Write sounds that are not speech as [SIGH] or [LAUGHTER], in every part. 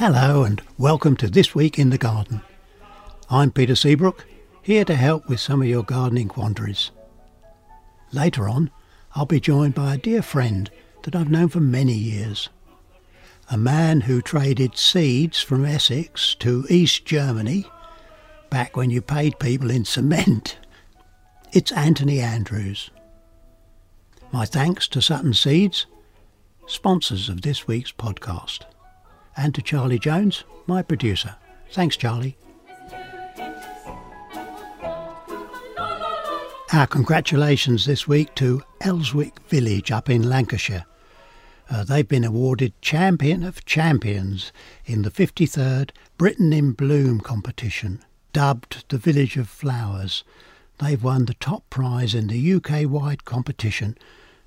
Hello and welcome to This Week in the Garden. I'm Peter Seabrook, here to help with some of your gardening quandaries. Later on, I'll be joined by a dear friend that I've known for many years. A man who traded seeds from Essex to East Germany back when you paid people in cement. It's Anthony Andrews. My thanks to Sutton Seeds, sponsors of this week's podcast and to Charlie Jones, my producer. Thanks, Charlie. Our congratulations this week to Elswick Village up in Lancashire. Uh, they've been awarded Champion of Champions in the 53rd Britain in Bloom competition, dubbed the Village of Flowers. They've won the top prize in the UK wide competition,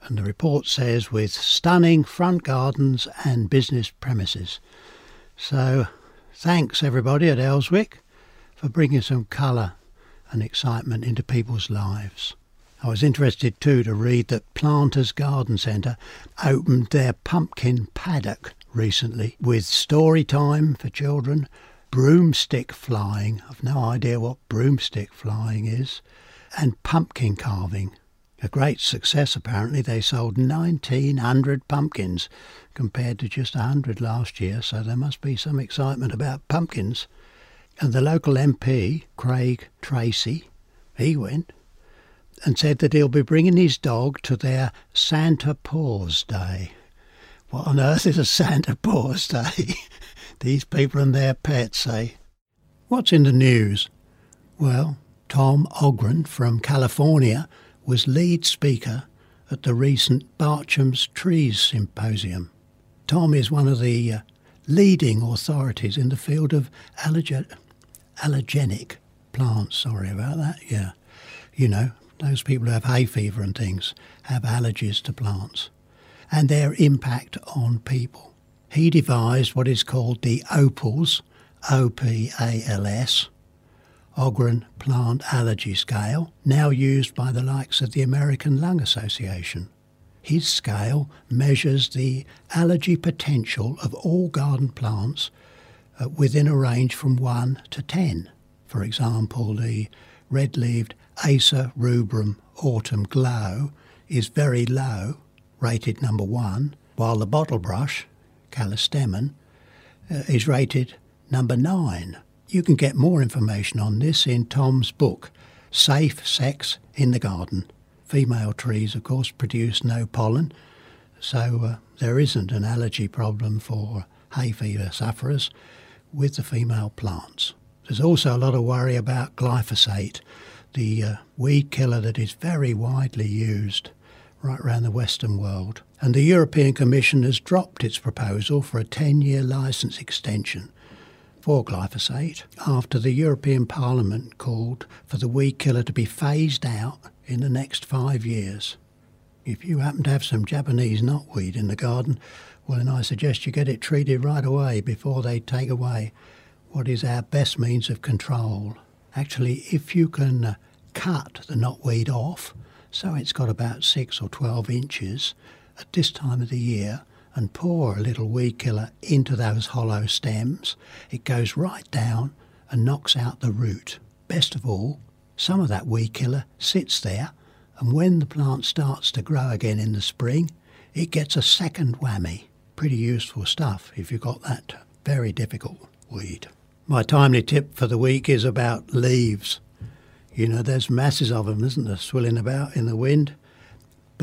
and the report says with stunning front gardens and business premises. So, thanks everybody at Elswick for bringing some colour and excitement into people's lives. I was interested too to read that Planters Garden Centre opened their pumpkin paddock recently with story time for children, broomstick flying, I've no idea what broomstick flying is, and pumpkin carving. A great success apparently. They sold 1900 pumpkins compared to just 100 last year, so there must be some excitement about pumpkins. And the local MP, Craig Tracey, he went and said that he'll be bringing his dog to their Santa Paws Day. What on earth is a Santa Paws Day? [LAUGHS] These people and their pets say. What's in the news? Well, Tom Ogren from California was lead speaker at the recent Barcham's Trees Symposium. Tom is one of the uh, leading authorities in the field of allergen- allergenic plants. Sorry about that. Yeah. You know, those people who have hay fever and things have allergies to plants and their impact on people. He devised what is called the OPALS, O P A L S, Ogren Plant Allergy Scale, now used by the likes of the American Lung Association. His scale measures the allergy potential of all garden plants uh, within a range from 1 to 10. For example, the red leaved Acer rubrum autumn glow is very low, rated number 1, while the bottle brush, Callistemon, uh, is rated number 9. You can get more information on this in Tom's book, Safe Sex in the Garden. Female trees, of course, produce no pollen, so uh, there isn't an allergy problem for hay fever sufferers with the female plants. There's also a lot of worry about glyphosate, the uh, weed killer that is very widely used right around the Western world. And the European Commission has dropped its proposal for a 10 year licence extension for glyphosate after the European Parliament called for the weed killer to be phased out in the next five years. If you happen to have some Japanese knotweed in the garden, well, then I suggest you get it treated right away before they take away what is our best means of control. Actually, if you can uh, cut the knotweed off so it's got about 6 or 12 inches at this time of the year and pour a little weed killer into those hollow stems, it goes right down and knocks out the root. Best of all, some of that weed killer sits there, and when the plant starts to grow again in the spring, it gets a second whammy. Pretty useful stuff if you've got that very difficult weed. My timely tip for the week is about leaves. You know, there's masses of them, isn't there, swilling about in the wind?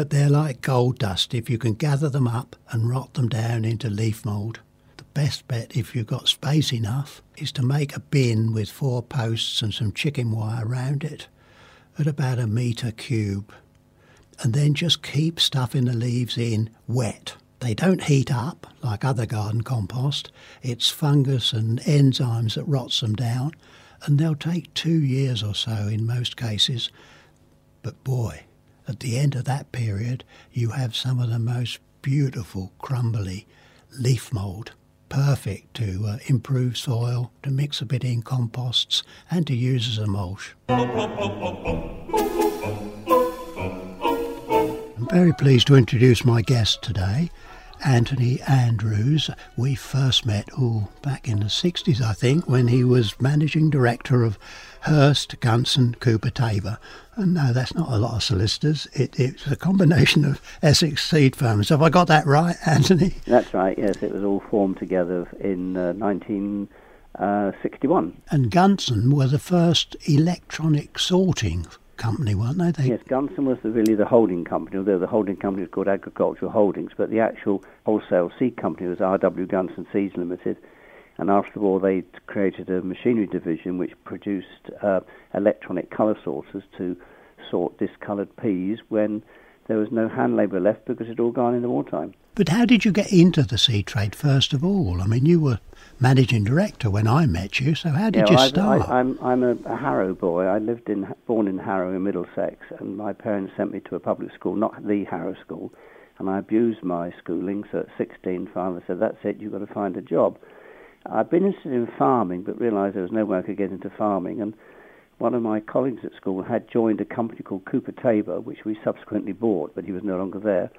But they're like gold dust if you can gather them up and rot them down into leaf mould The best bet, if you've got space enough, is to make a bin with four posts and some chicken wire around it at about a metre cube. And then just keep stuffing the leaves in wet. They don't heat up like other garden compost. It's fungus and enzymes that rots them down, and they'll take two years or so in most cases. But boy, at the end of that period, you have some of the most beautiful crumbly leaf mould perfect to uh, improve soil, to mix a bit in composts, and to use as a mulch. I'm very pleased to introduce my guest today, Anthony Andrews. We first met, oh, back in the 60s, I think, when he was managing director of Hurst, Gunson, Cooper Taber. And no, that's not a lot of solicitors. It, it's a combination of [LAUGHS] Essex seed firms. Have I got that right, [LAUGHS] Anthony? That's right, yes. It was all formed together in uh, 1961. Uh, and Gunson were the first electronic sorting company, weren't they? they... Yes, Gunson was the, really the holding company, although the holding company was called Agricultural Holdings, but the actual wholesale seed company was R.W. Gunson Seeds Limited. And after the war, they created a machinery division which produced uh, electronic colour sorters to sort discoloured peas when there was no hand labour left because it had all gone in the wartime. But how did you get into the sea trade first of all? I mean, you were managing director when I met you, so how did yeah, you start? I, am I'm, I'm a, a, Harrow boy. I lived in, born in Harrow in Middlesex, and my parents sent me to a public school, not the Harrow school, and I abused my schooling. So at 16, father said, "That's it. You've got to find a job." I'd been interested in farming, but realised there was no way I could get into farming. And one of my colleagues at school had joined a company called Cooper Taber, which we subsequently bought, but he was no longer there.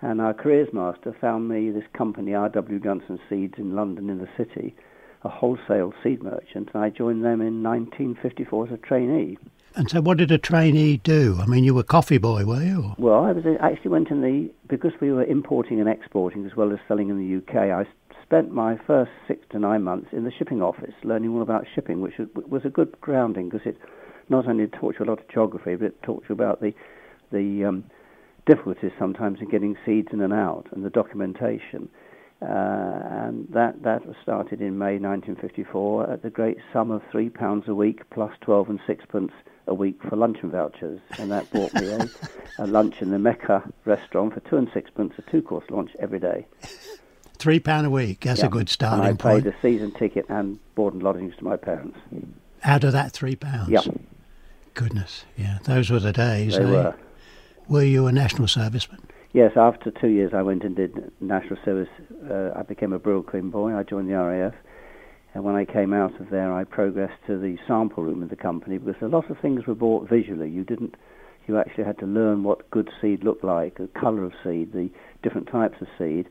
And our careers master found me this company, R.W. Gunson Seeds, in London, in the city, a wholesale seed merchant, and I joined them in 1954 as a trainee. And so, what did a trainee do? I mean, you were coffee boy, were you? Well, I was actually went in the because we were importing and exporting as well as selling in the UK. I spent my first six to nine months in the shipping office, learning all about shipping, which was a good grounding because it not only taught you a lot of geography, but it taught you about the the um, difficulties sometimes in getting seeds in and out and the documentation. Uh, and that that started in May 1954 at the great sum of three pounds a week plus 12 and sixpence a week for luncheon vouchers, and that bought me a, a lunch in the Mecca restaurant for two and sixpence, a two-course lunch every day. Three pound a week. That's a good starting and I paid a season ticket and board and lodgings to my parents. Out of that three pounds. Yeah. Goodness, yeah, those were the days. They eh? were. Were you a national serviceman? Yes. After two years, I went and did national service. Uh, I became a Brylcreem boy. I joined the RAF. And when I came out of there, I progressed to the sample room of the company because a lot of things were bought visually. You didn't, you actually had to learn what good seed looked like, the colour of seed, the different types of seed,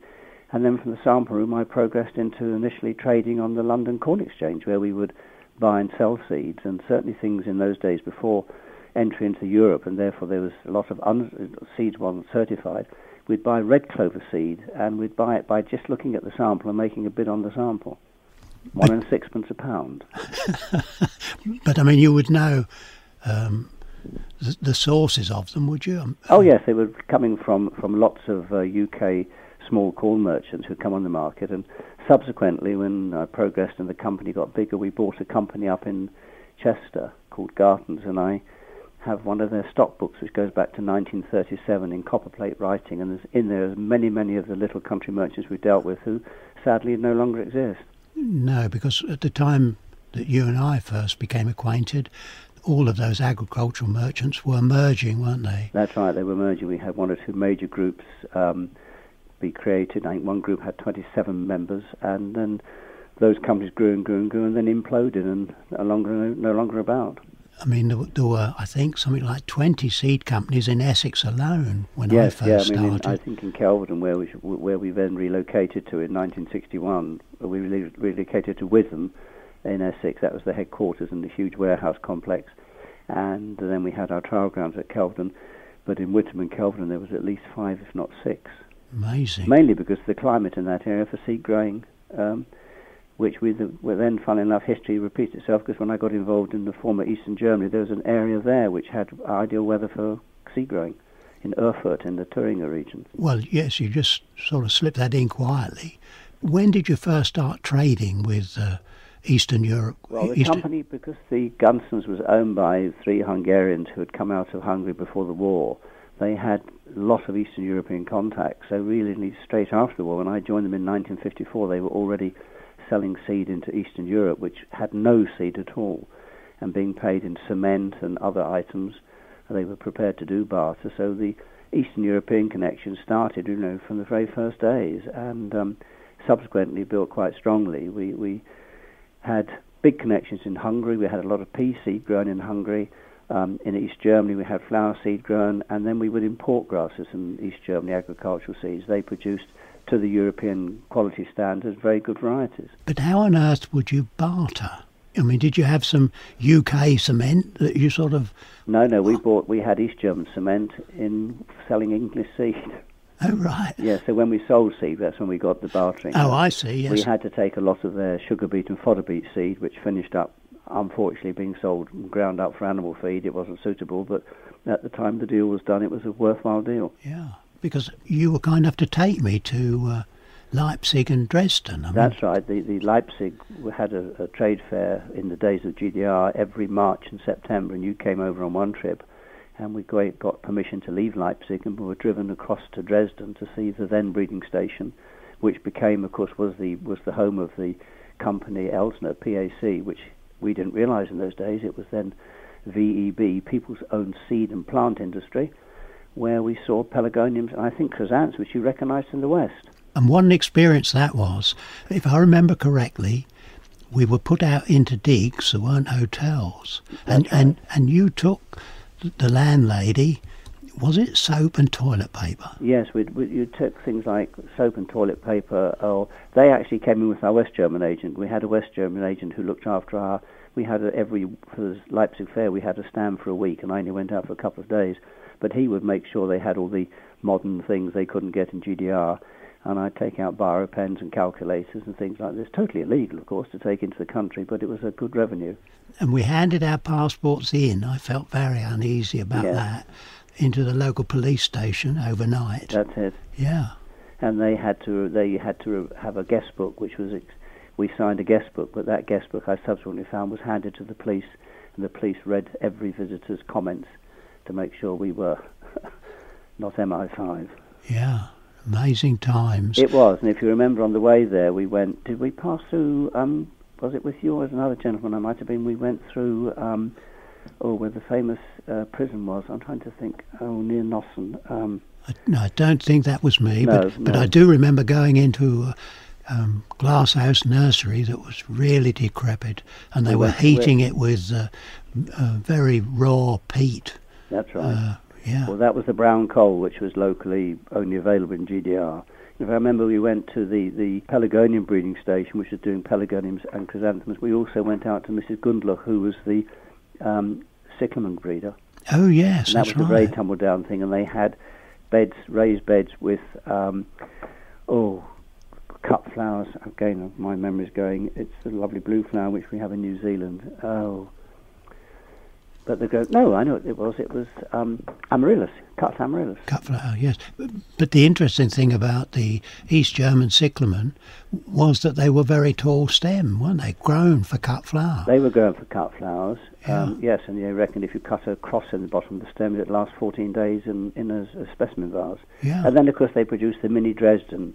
and then from the sample room, I progressed into initially trading on the London Corn Exchange, where we would buy and sell seeds, and certainly things in those days before entry into Europe, and therefore there was a lot of un- seeds weren't certified. We'd buy red clover seed, and we'd buy it by just looking at the sample and making a bid on the sample. One and sixpence a pound. [LAUGHS] but I mean, you would know um, the, the, sources of them, would you? Um, oh yes, they were coming from from lots of uh, UK small corn merchants who come on the market. And subsequently, when I progressed and the company got bigger, we bought a company up in Chester called Gartons, and I have one of their stock books which goes back to 1937 in copperplate writing, and there's in there many, many of the little country merchants we dealt with who sadly no longer exist. No, because at the time that you and I first became acquainted, all of those agricultural merchants were merging, weren't they? That's right, they were merging. We had one or two major groups. Um, be created. I think one group had 27 members, and then those companies grew and grew and grew, and then imploded and no longer no longer about. I mean, there, there were, I think, something like 20 seed companies in Essex alone when yes, I first yeah, I mean, started. In, I think in Kelvedon, where we where we then relocated to in 1961, we relocated to Witham in Essex. That was the headquarters and the huge warehouse complex. And then we had our trial grounds at Kelvedon. But in Witham and Kelvedon, there was at least five, if not six. Amazing. Mainly because the climate in that area for seed growing, um, which we the, well, then, funnily enough, history repeats itself because when I got involved in the former Eastern Germany, there was an area there which had ideal weather for seed growing in Erfurt in the Thuringia region. Well, yes, you just sort of slipped that in quietly. When did you first start trading with uh, Eastern Europe? Well, the Eastern... company, because the Gunsons was owned by three Hungarians who had come out of Hungary before the war, they had a lot of Eastern European contacts. So really, straight after the war, when I joined them in 1954, they were already selling seed into Eastern Europe, which had no seed at all, and being paid in cement and other items. They were prepared to do barter. So the Eastern European connection started, you know, from the very first days, and um, subsequently built quite strongly. We we had big connections in Hungary. We had a lot of pea seed grown in Hungary. Um, in East Germany, we had flower seed grown, and then we would import grasses from East Germany, agricultural seeds. They produced to the European quality standards, very good varieties. But how on earth would you barter? I mean, did you have some UK cement that you sort of? No, no. We bought. We had East German cement in selling English seed. [LAUGHS] Oh right. Yeah. So when we sold seed, that's when we got the bartering. Oh, I see. Yes. We had to take a lot of their sugar beet and fodder beet seed, which finished up, unfortunately, being sold ground up for animal feed. It wasn't suitable, but at the time the deal was done, it was a worthwhile deal. Yeah, because you were kind enough to take me to. Uh, Leipzig and Dresden. I mean, That's right. The, the Leipzig had a, a trade fair in the days of GDR every March and September, and you came over on one trip, and we got got permission to leave Leipzig, and we were driven across to Dresden to see the then breeding station, which became, of course, was the was the home of the company Elsner PAC, which we didn't realise in those days. It was then VEB, People's Own Seed and Plant Industry, where we saw pelargoniums and I think chrysanthemums, which you recognised in the West. And one experience that was. If I remember correctly, we were put out into digs, there weren't hotels. And, right. and, and you took the landlady, was it soap and toilet paper? Yes, we, we, you took things like soap and toilet paper. Or they actually came in with our West German agent. We had a West German agent who looked after our. We had a, every for the Leipzig fair. We had a stand for a week, and I only went out for a couple of days. But he would make sure they had all the modern things they couldn't get in GDR, and I'd take out biro pens and calculators and things like this. Totally illegal, of course, to take into the country, but it was a good revenue. And we handed our passports in. I felt very uneasy about Yeah. that. Into the local police station overnight. That's it. yeah. and they had to they had to have a guest book, which was ex- we signed a guest book, but that guest book I subsequently found was handed to the police, and the police read every visitor's comments to make sure we were [LAUGHS] not MI5. Yeah. Amazing times. It was, and if you remember, on the way there, we went. Did we pass through? Um, was it with you or another gentleman? I might have been. We went through. Um, oh, where the famous uh, prison was. I'm trying to think. Oh, near Nossen. Um, I, no, I don't think that was me, No, but, but. I do remember going into a um, glasshouse nursery that was really decrepit, and they We were heating it with uh, uh, very raw peat. that's right. Uh, yeah, Well, that was the brown coal, which was locally only available in GDR. If I remember, we went to the, the Pelargonium breeding station, which was doing pelargoniums and chrysanthemums. We also went out to Mrs. Gundlach, who was the um, cyclamen breeder. oh yes, And that was a very tumble down thing, and they had beds, raised beds with, um, oh, cut flowers. Again, my memory's going. It's the lovely blue flower which we have in New Zealand. Oh. But they go, no, I know what it was. It was um, amaryllis, cut amaryllis. Cut flower, yes. But, but the interesting thing about the East German cyclamen was that they were very tall stem, weren't they? Grown for cut flower. They were grown for cut flowers. Yeah. Um, yes, and they reckoned if you cut a cross in the bottom of the stem, it'd last 14 days in, in a, a specimen vase. yeah. And then, of course, they produced the mini Dresden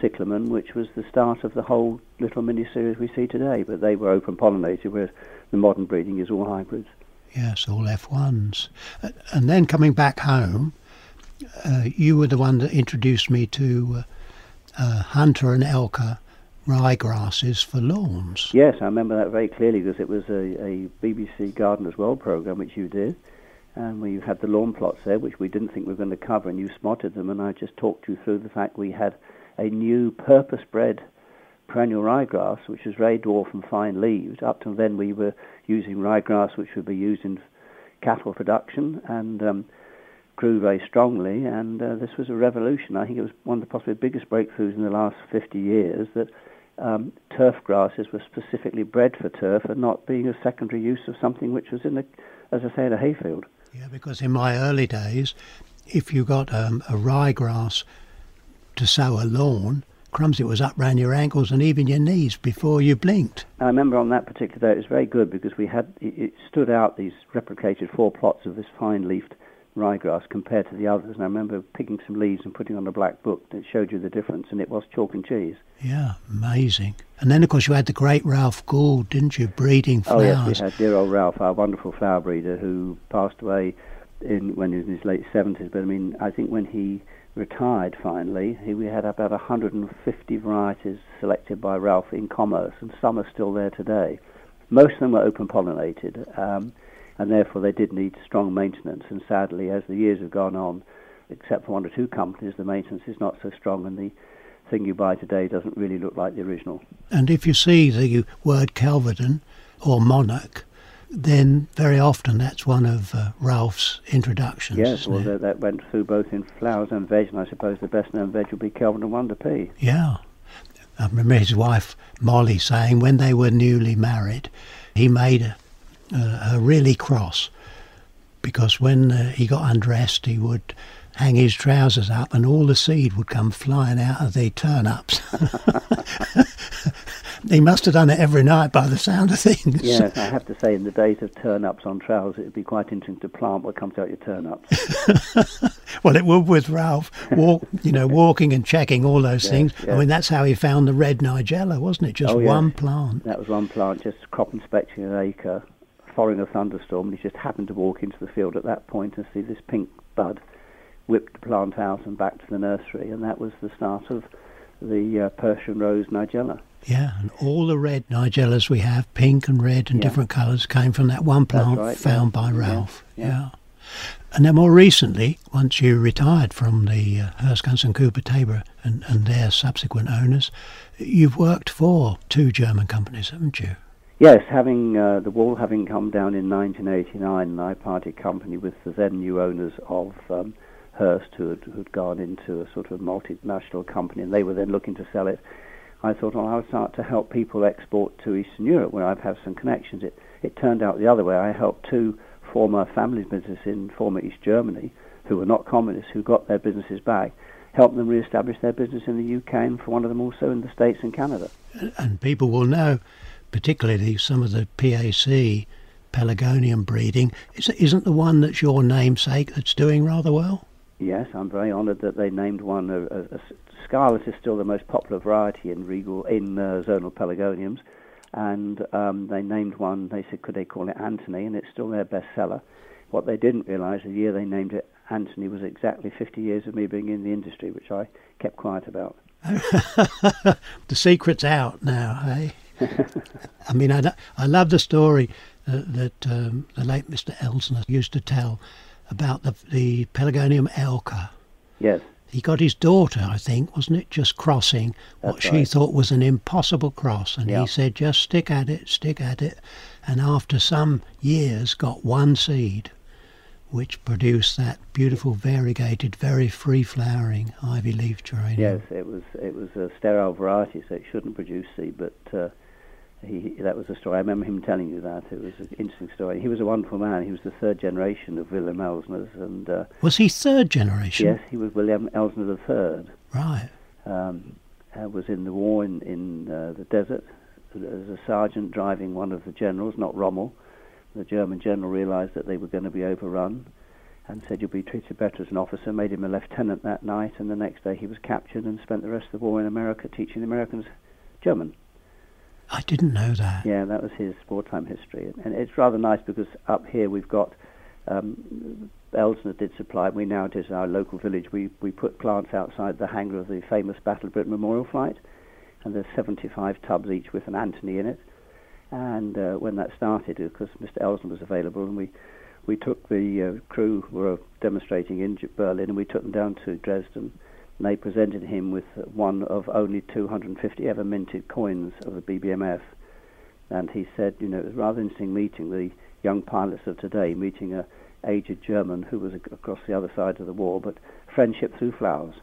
cyclamen, which was the start of the whole little mini series we see today. But they were open pollinated, whereas the modern breeding is all hybrids. Yes, all F1s. Uh, And then coming back home, uh, you were the one that introduced me to uh, uh, Hunter and Elka ryegrasses for lawns. Yes, I remember that very clearly because it was a, a BBC Gardeners World program which you did. And we had the lawn plots there, which we didn't think we were going to cover, and you spotted them. And I just talked you through the fact we had a new purpose-bred perennial ryegrass, which was very dwarf and fine-leaved. Up till then, we were using ryegrass, which would be used in cattle production and um, grew very strongly. And uh, this was a revolution. I think it was one of the possibly biggest breakthroughs in the last 50 years that um, turf grasses were specifically bred for turf and not being a secondary use of something which was in a, as I say, in a hayfield. Yeah, because in my early days, if you got um, a ryegrass to sow a lawn, crumbs, it was up round your ankles and even your knees before you blinked. I remember on that particular day it was very good because we had it, stood out these replicated four plots of this fine-leafed ryegrass compared to the others. And I remember picking some leaves and putting on a black book that showed you the difference, and it was chalk and cheese. Yeah, amazing. And then, of course, you had the great Ralph Gould, didn't you, breeding flowers? Oh yes, we had dear old Ralph, our wonderful flower breeder, who passed away in when he was in his late seventies. But I mean, I think when he retired finally, he, we had about 150 varieties selected by Ralph in commerce, and some are still there today. Most of them were open pollinated, um, and therefore they did need strong maintenance. And sadly, as the years have gone on, except for one or two companies, the maintenance is not so strong, and the thing you buy today doesn't really look like the original. And if you see the word Kelvedon or monarch, then very often that's one of uh, Ralph's introductions. Yes, well, that, that went through both in flowers and veg, and I suppose the best known veg would be Kelvedon Wonder Pea. Yeah. I remember his wife Molly saying when they were newly married, he made her, really cross because when uh, he got undressed, he would hang his trousers up and all the seed would come flying out of the turnips. [LAUGHS] [LAUGHS] he must have done it every night by the sound of things. Yes, I have to say, in the days of turnips on trousers, it would be quite interesting to plant what comes out your turnips. [LAUGHS] well, it would with Ralph, walk, you know, [LAUGHS] walking and checking all those yes, things. Yes. I mean, that's how he found the red Nigella, wasn't it? Just oh, yes. one plant. That was one plant, just crop inspection an acre, following a thunderstorm, and he just happened to walk into the field at that point and see this pink bud, whipped the plant out and back to the nursery, and that was the start of the uh, Persian rose Nigella. Yeah, and all the red Nigellas we have, pink and red and Yeah. different colours, came from that one plant right, found yeah. by Ralph. yeah. And then more recently, once you retired from the uh, Hurst Gunson Cooper Taber and, and their subsequent owners, you've worked for two German companies, haven't you? Yes, having uh, the wall having come down in 1989, I parted company with the then new owners of um, Hurst, who had, who'd gone into a sort of multinational company, and they were then looking to sell it. I thought, well, I'll start to help people export to Eastern Europe, where I've had some connections. It it turned out the other way. I helped two former family businesses in former East Germany, who were not communists, who got their businesses back, helped them re-establish their business in the UK, and for one of them also in the States and Canada. And people will know, particularly some of the PAC Pelargonium breeding, isn't the one that's your namesake that's doing rather well? Yes, I'm very honoured that they named one. A, a, a Scarlet is still the most popular variety in regal in uh, zonal pelargoniums, and um, they named one. They said, could they call it Anthony? And it's still their bestseller. What they didn't realise, the year they named it Anthony, was exactly 50 years of me being in the industry, which I kept quiet about. [LAUGHS] the secret's out now, hey? [LAUGHS] I mean, I, I love the story uh, that um, the late Mr. Elsner used to tell about the, the Pelargonium Evka. Yes, He got his daughter, I think, wasn't it, just crossing what she right. thought was an impossible cross. And Yeah. he said, just stick at it, stick at it. And after some years, got one seed, which produced that beautiful variegated, very free-flowering ivy leaf geranium. yes, it was it was a sterile variety, so it shouldn't produce seed. But uh, he that was the story. I remember him telling you that. It was an interesting story. He was a wonderful man. He was the third generation of William Elsner's, and uh, Was he third generation? yes, he was William Elsner the third. Right. um, uh, was in the war in, in uh, the desert as a sergeant driving one of the generals, not Rommel. The German general realized that they were going to be overrun and said, You'll be treated better as an officer, made him a lieutenant that night, and the next day he was captured and spent the rest of the war in America teaching the Americans German. I didn't know that. Yeah, that was his wartime history. And it's rather nice because up here we've got um, Elsner did supply. We now it is our local village. We we put plants outside the hangar of the famous Battle of Britain Memorial Flight, and there's 75 tubs each with an Anthony in it. And uh, when that started, of course, Mr. Elsner was available, and we we took the uh, crew were demonstrating in Berlin, and we took them down to Dresden. And they presented him with one of only 250 ever minted coins of the BBMF. And he said, you know, it was a rather interesting meeting the young pilots of today, meeting a aged German who was across the other side of the war, but friendship through flowers.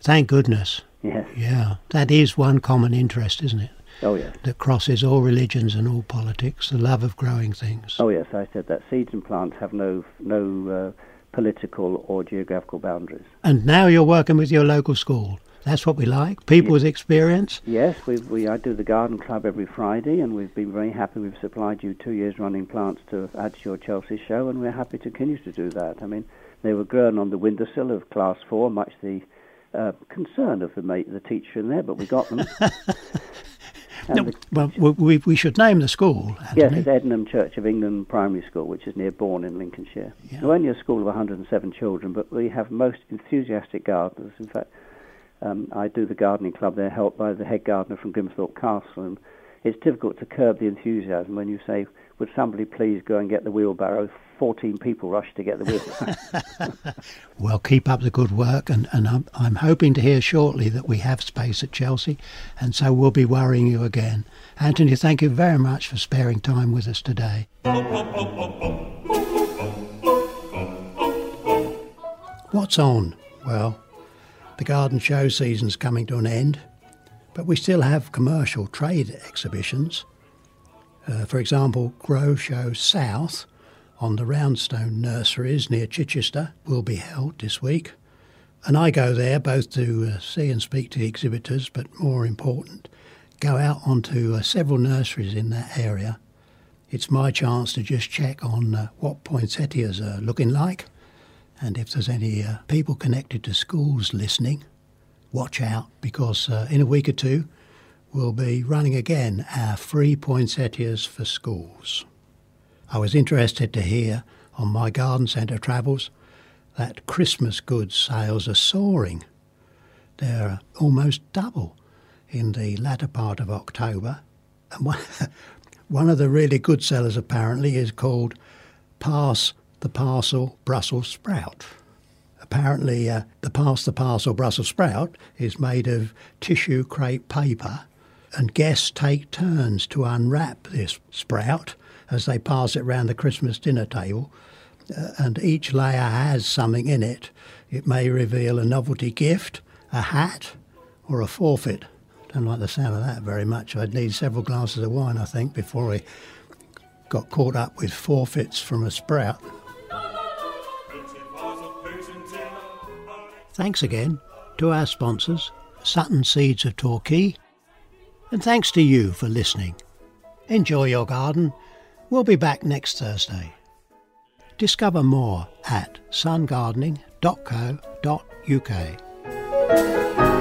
Thank goodness. Yes. Yeah, that is one common interest, isn't it? Oh yes. That crosses all religions and all politics, the love of growing things. Oh yes. I said that seeds and plants have no no uh, political or geographical boundaries. And now you're working with your local school. That's what we like. People with experience. Yes, we we I do the garden club every Friday, and we've been very happy. We've supplied you two years running plants to add to your Chelsea show, and we're happy to continue to do that. I mean, they were grown on the windowsill of Class Four, much the uh, concern of the mate, the teacher in there, but we got them. [LAUGHS] No, the- well, we, we, should name the school, Yes, it's Edenham Church of England Primary School, which is near Bourne in Lincolnshire. Yeah. We're only a school of 107 children, but we have most enthusiastic gardeners. In fact, um, I do the gardening club there, helped by the head gardener from Grimsthorpe Castle, and it's difficult to curb the enthusiasm when you say, "Would somebody please go and get the wheelbarrow?" 14 people rush to get the wheelbarrow. [LAUGHS] well, keep up the good work, and, and I'm, I'm hoping to hear shortly that we have space at Chelsea, and so we'll be worrying you again. Anthony, thank you very much for sparing time with us today. What's on? Well, the garden show season's coming to an end, but we still have commercial trade exhibitions. Uh, for example, Grow Show South on the Roundstone Nurseries near Chichester will be held this week. And I go there both to uh, see and speak to exhibitors, but more important, go out onto uh, several nurseries in that area. It's my chance to just check on uh, what poinsettias are looking like, and if there's any uh, people connected to schools listening, watch out because uh, in a week or two we'll be running again our free poinsettias for schools. I was interested to hear on my garden centre travels that Christmas goods sales are soaring. They're almost double in the latter part of October. And one, [LAUGHS] one of the really good sellers apparently is called Pass the Parcel Brussels Sprout. Apparently, uh, the Pass the Parcel Brussels Sprout is made of tissue crepe paper, and guests take turns to unwrap this sprout as they pass it round the Christmas dinner table, uh, and each layer has something in it. It may reveal a novelty gift, a hat, or a forfeit. I Don't like the sound of that very much. I'd need several glasses of wine, I think, before I got caught up with forfeits from a sprout. Thanks again to our sponsors, Sutton Seeds of Torquay, and thanks to you for listening. Enjoy your garden We'll be back next Thursday. Discover more at sungardening.co.uk.